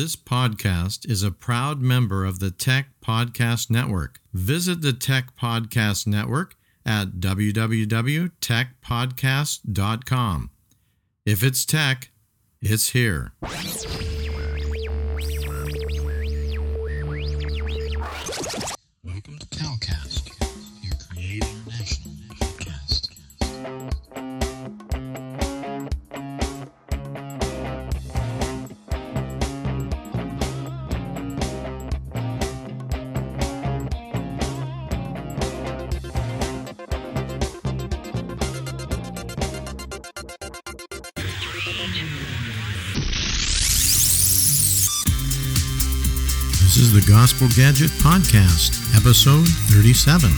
This podcast is a proud member of the Tech Podcast Network. Visit the Tech Podcast Network at www.techpodcast.com. If it's tech, it's here. Gospel Gadget Podcast, episode 37.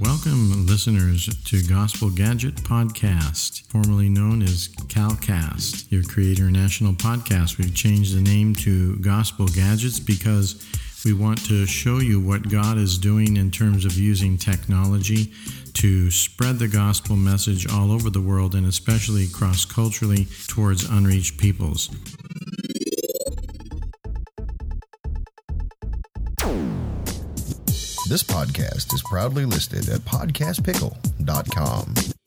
Welcome, listeners, to Gospel Gadget Podcast, formerly known as CalCast, your Create International podcast. We've changed the name to Gospel Gadgets because we want to show you what God is doing in terms of using technology to spread the gospel message all over the world and especially cross culturally towards unreached peoples. This podcast is proudly listed at podcastpickle.com.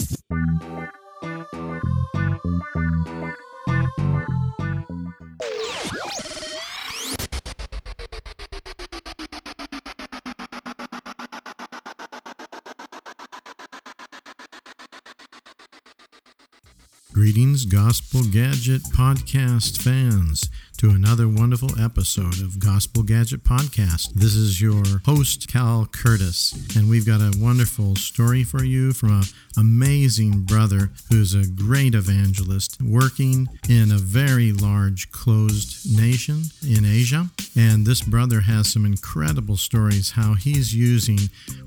Gospel Gadget Podcast fans, to another wonderful episode of Gospel Gadget Podcast. This is your host, Cal Curtis, and we've got a wonderful story for you from an amazing brother who's a great evangelist working in a very large closed nation in Asia. And this brother has some incredible stories how he's using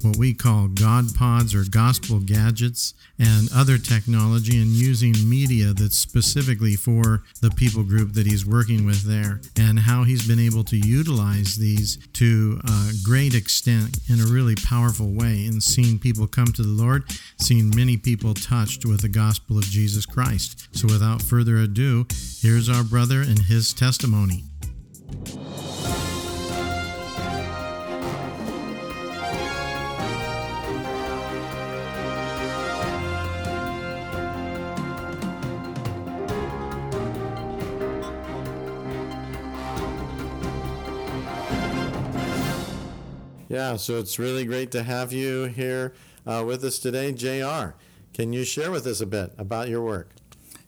what we call God pods or gospel gadgets and other technology and using media that's specifically for the people group that he's working with there and how he's been able to utilize these to a great extent in a really powerful way and seeing people come to the Lord, seeing many people touched with the gospel of Jesus Christ. So without further ado, here's our brother and his testimony. Yeah, so it's really great to have you here uh, with us today. JR, can you share with us a bit about your work?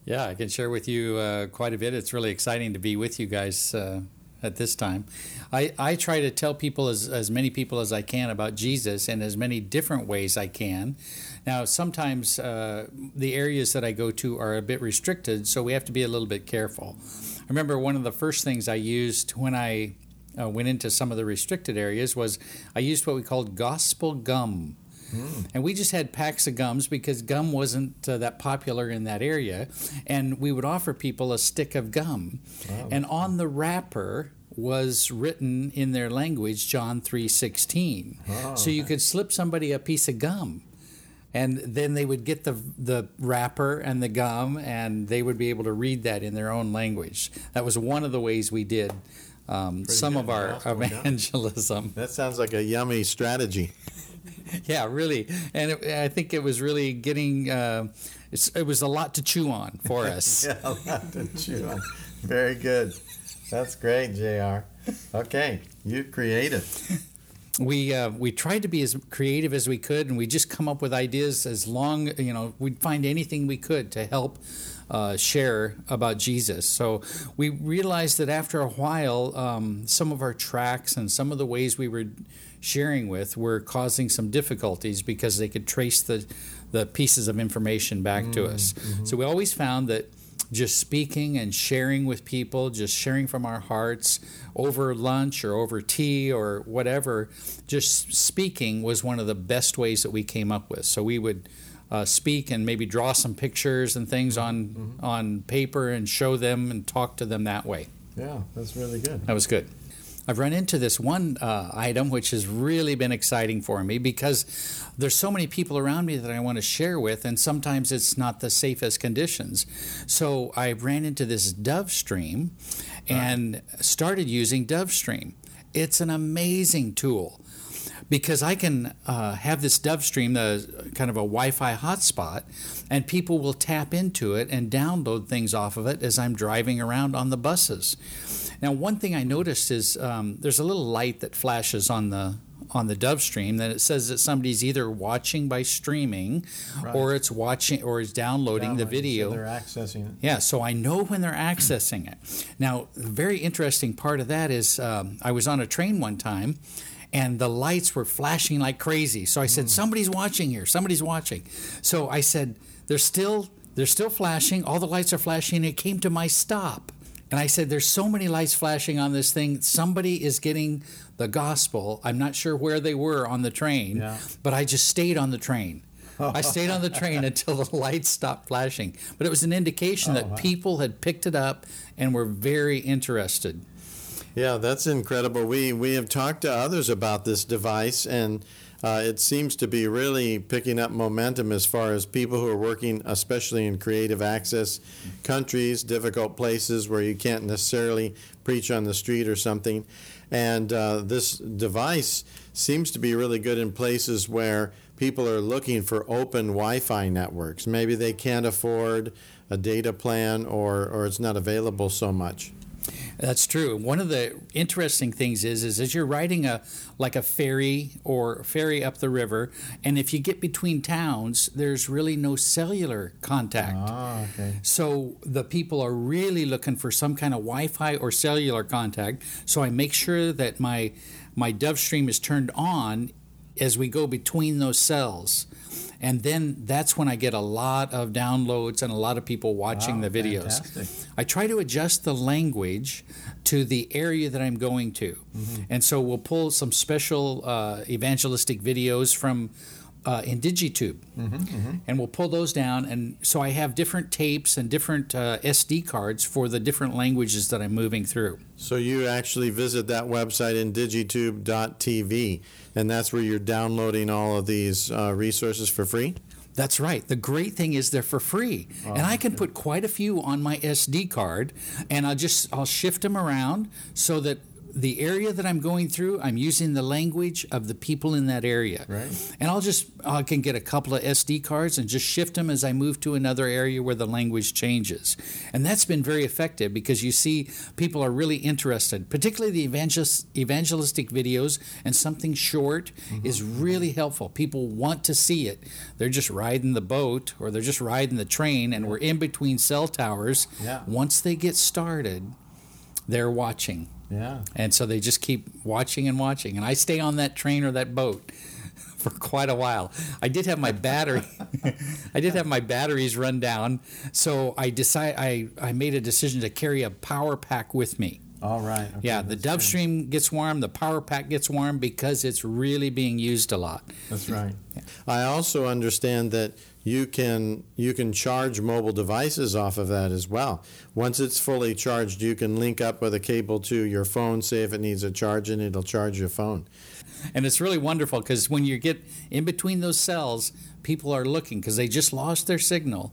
Yeah, I can share with you uh, quite a bit. It's really exciting to be with you guys uh, at this time. I, I try to tell people, as, as many people as I can, about Jesus in as many different ways I can. Now, sometimes uh, the areas that I go to are a bit restricted, so we have to be a little bit careful. I remember one of the first things I used when I uh, went into some of the restricted areas was I used what we called gospel gum. And we just had packs of gums because gum wasn't uh, that popular in that area. And we would offer people a stick of gum. And on the wrapper was written in their language John 3:16. so you could slip somebody a piece of gum. And then they would get the the wrapper and the gum, and they would be able to read that in their own language. That was one of the ways we did um, some of our evangelism. That sounds like a yummy strategy. Yeah, really, and it, I think it was really getting. Uh, it's, it was a lot to chew on for us. Yeah, a lot to chew on. Very good. That's great, JR. Okay, you're creative. we uh, we tried to be as creative as we could, and we just come up with ideas as long you know we'd find anything we could to help uh, share about Jesus. So we realized that after a while, um, some of our tracks and some of the ways we were sharing with were causing some difficulties because they could trace the the pieces of information back to us. So we always found that just speaking and sharing with people, just sharing from our hearts over lunch or over tea or whatever, just speaking was one of the best ways that we came up with. So we would uh, speak and maybe draw some pictures and things on on paper and show them and talk to them that way. Yeah, that's really good. That was good. I've run into this one uh, item which has really been exciting for me because there's so many people around me that I want to share with, and sometimes it's not the safest conditions. So I ran into this Dove Stream and started using Dove Stream. It's an amazing tool because I can uh, have this Dove Stream, the kind of a Wi-Fi hotspot, and people will tap into it and download things off of it as I'm driving around on the buses. Now, one thing I noticed is um, there's a little light that flashes on the on the Dove Stream that it says that somebody's either watching by streaming, Right. or it's watching or is downloading the Downloading, so video. they're accessing it. Yeah, so I know when they're accessing it. Now, the very interesting part of that is um, I was on a train one time and the lights were flashing like crazy. So I said, mm. somebody's watching here, somebody's watching. So I said, they're still, they're still flashing, all the lights are flashing, and it came to my stop. And I said, There's so many lights flashing on this thing. Somebody is getting the gospel. I'm not sure where they were on the train, Yeah. but I just stayed on the train. I stayed on the train until the lights stopped flashing. But it was an indication that Oh, wow. people had picked it up and were very interested. Yeah, that's incredible. We we have talked to others about this device, and uh, it seems to be really picking up momentum as far as people who are working, especially in creative access countries, difficult places where you can't necessarily preach on the street or something. And uh, this device seems to be really good in places where people are looking for open Wi-Fi networks. Maybe they can't afford a data plan, or or it's not available so much. That's true. One of the interesting things is, is as you're riding a like a ferry or ferry up the river, and if you get between towns, there's really no cellular contact. Ah, okay. So the people are really looking for some kind of Wi-Fi or cellular contact. So I make sure that my my Dove Stream is turned on as we go between those cells. And then that's when I get a lot of downloads and a lot of people watching Wow, the videos. fantastic. I try to adjust the language to the area that I'm going to. And so we'll pull some special uh, evangelistic videos from uh, IndigiTube. And we'll pull those down. And so I have different tapes and different uh, SD cards for the different languages that I'm moving through. So you actually visit that website indigitube.tv, and that's where you're downloading all of these uh, resources for free? That's right. The great thing is they're for free, and I can put quite a few on my SD card, and I'll just I'll shift them around so that the area that I'm going through, I'm using the language of the people in that area. Right. And I'll just I can get a couple of SD cards and just shift them as I move to another area where the language changes, and that's been very effective because you see people are really interested, particularly the evangelist, evangelistic videos, and something short mm-hmm. is really helpful. People want to see it. They're just riding the boat or they're just riding the train, and we're in between cell towers. Yeah. Once they get started, they're watching. Yeah. And so they just keep watching and watching. And I stay on that train or that boat for quite a while. I did have my battery. I did have my batteries run down, so I decide I, I made a decision to carry a power pack with me. All right. Okay, Yeah, the that's Dove good. Stream gets warm, the power pack gets warm because it's really being used a lot. That's right. I also understand that you can you can charge mobile devices off of that as well. Once it's fully charged, you can link up with a cable to your phone. Say if it needs a charge, and it'll charge your phone. And it's really wonderful because when you get in between those cells, people are looking because they just lost their signal.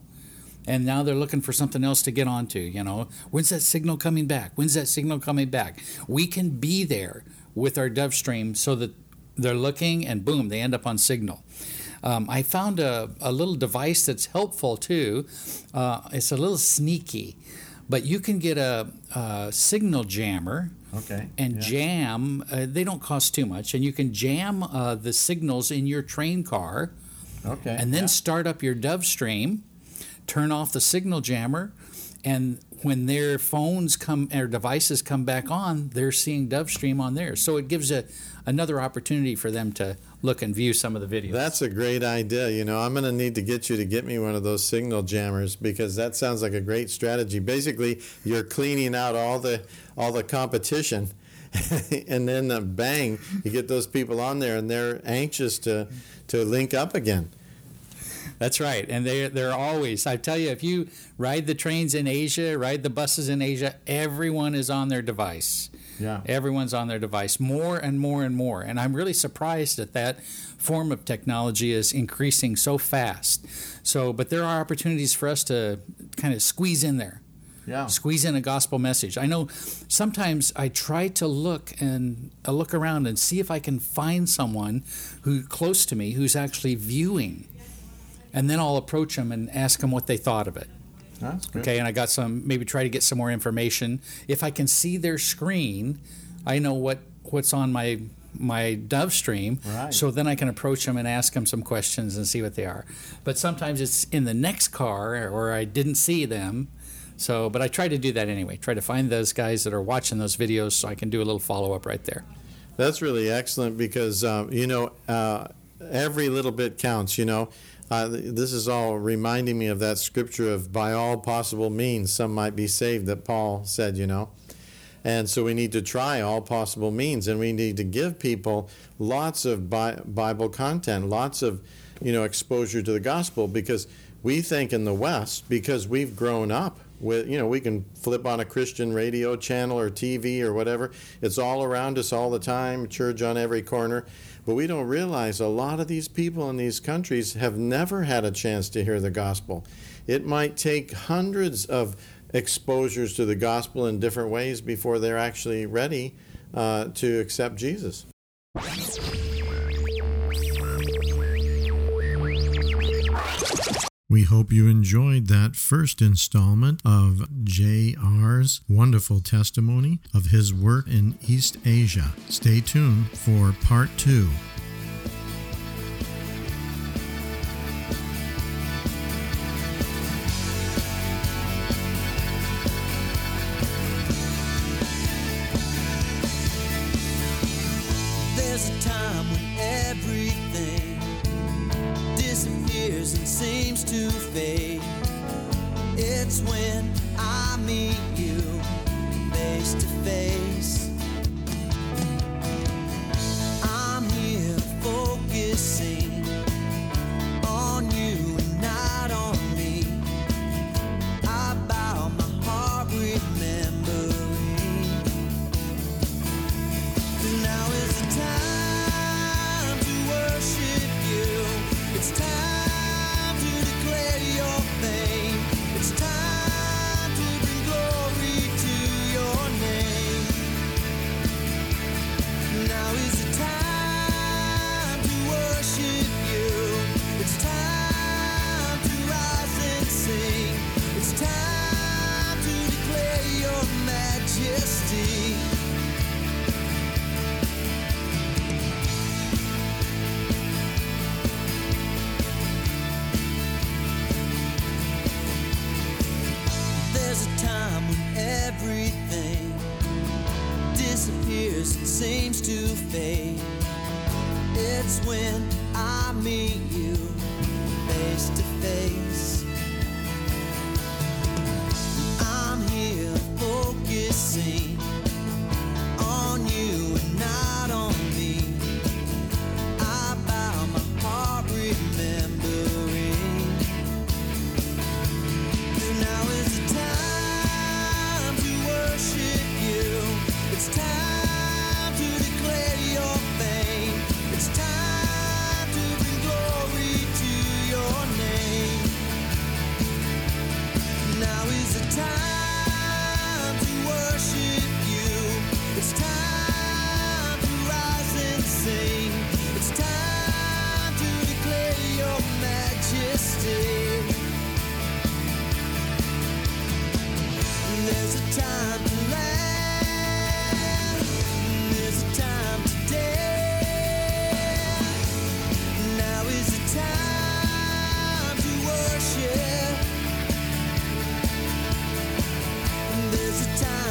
And now they're looking for something else to get onto, you know. When's that signal coming back? When's that signal coming back? We can be there with our Dove Stream so that they're looking and boom, they end up on signal. Um, I found a, a little device that's helpful too. Uh, it's a little sneaky, but you can get a, a signal jammer Okay. and yeah. jam. Uh, they don't cost too much, and you can jam uh, the signals in your train car, Okay. and then yeah. start up your Dove Stream, turn off the signal jammer, and when their phones come or devices come back on, they're seeing Dove Stream on there. So it gives a another opportunity for them to look and view some of the videos. That's a great idea. You know, I'm going to need to get you to get me one of those signal jammers because that sounds like a great strategy. Basically, you're cleaning out all the all the competition, and then uh, bang, you get those people on there, and they're anxious to to link up again. That's right, and they they're always. I tell you, if you ride the trains in Asia, ride the buses in Asia, everyone is on their device. Yeah. Everyone's on their device more and more and more. And I'm really surprised that that form of technology is increasing so fast. So, but there are opportunities for us to kind of squeeze in there. Yeah. Squeeze in a gospel message. I know sometimes I try to look and uh, look around and see if I can find someone who close to me who's actually viewing. And then I'll approach them and ask them what they thought of it. Okay, and I got some maybe try to get some more information. If I can see their screen, I know what what's on my my Dove stream. Right. So then I can approach them and ask them some questions and see what they are. But sometimes it's in the next car or I didn't see them. So, but I try to do that anyway. Try to find those guys that are watching those videos so I can do a little follow up right there. That's really excellent because um, you know uh, every little bit counts. You know, uh, this is all reminding me of that scripture of by all possible means some might be saved that Paul said. You know, and so we need to try all possible means, and we need to give people lots of Bi- Bible content, lots of you know exposure to the gospel because we think in the West because we've grown up with you know we can flip on a Christian radio channel or TV or whatever. It's all around us all the time, church on every corner. But we don't realize a lot of these people in these countries have never had a chance to hear the gospel. It might take hundreds of exposures to the gospel in different ways before they're actually ready uh, to accept Jesus. We hope you enjoyed that first installment of JR's wonderful testimony of his work in East Asia. Stay tuned for part two. Seems to fade. It's when I meet fade. It's when I meet There's a time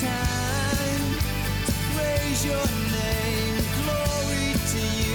time to praise your name. Glory to you.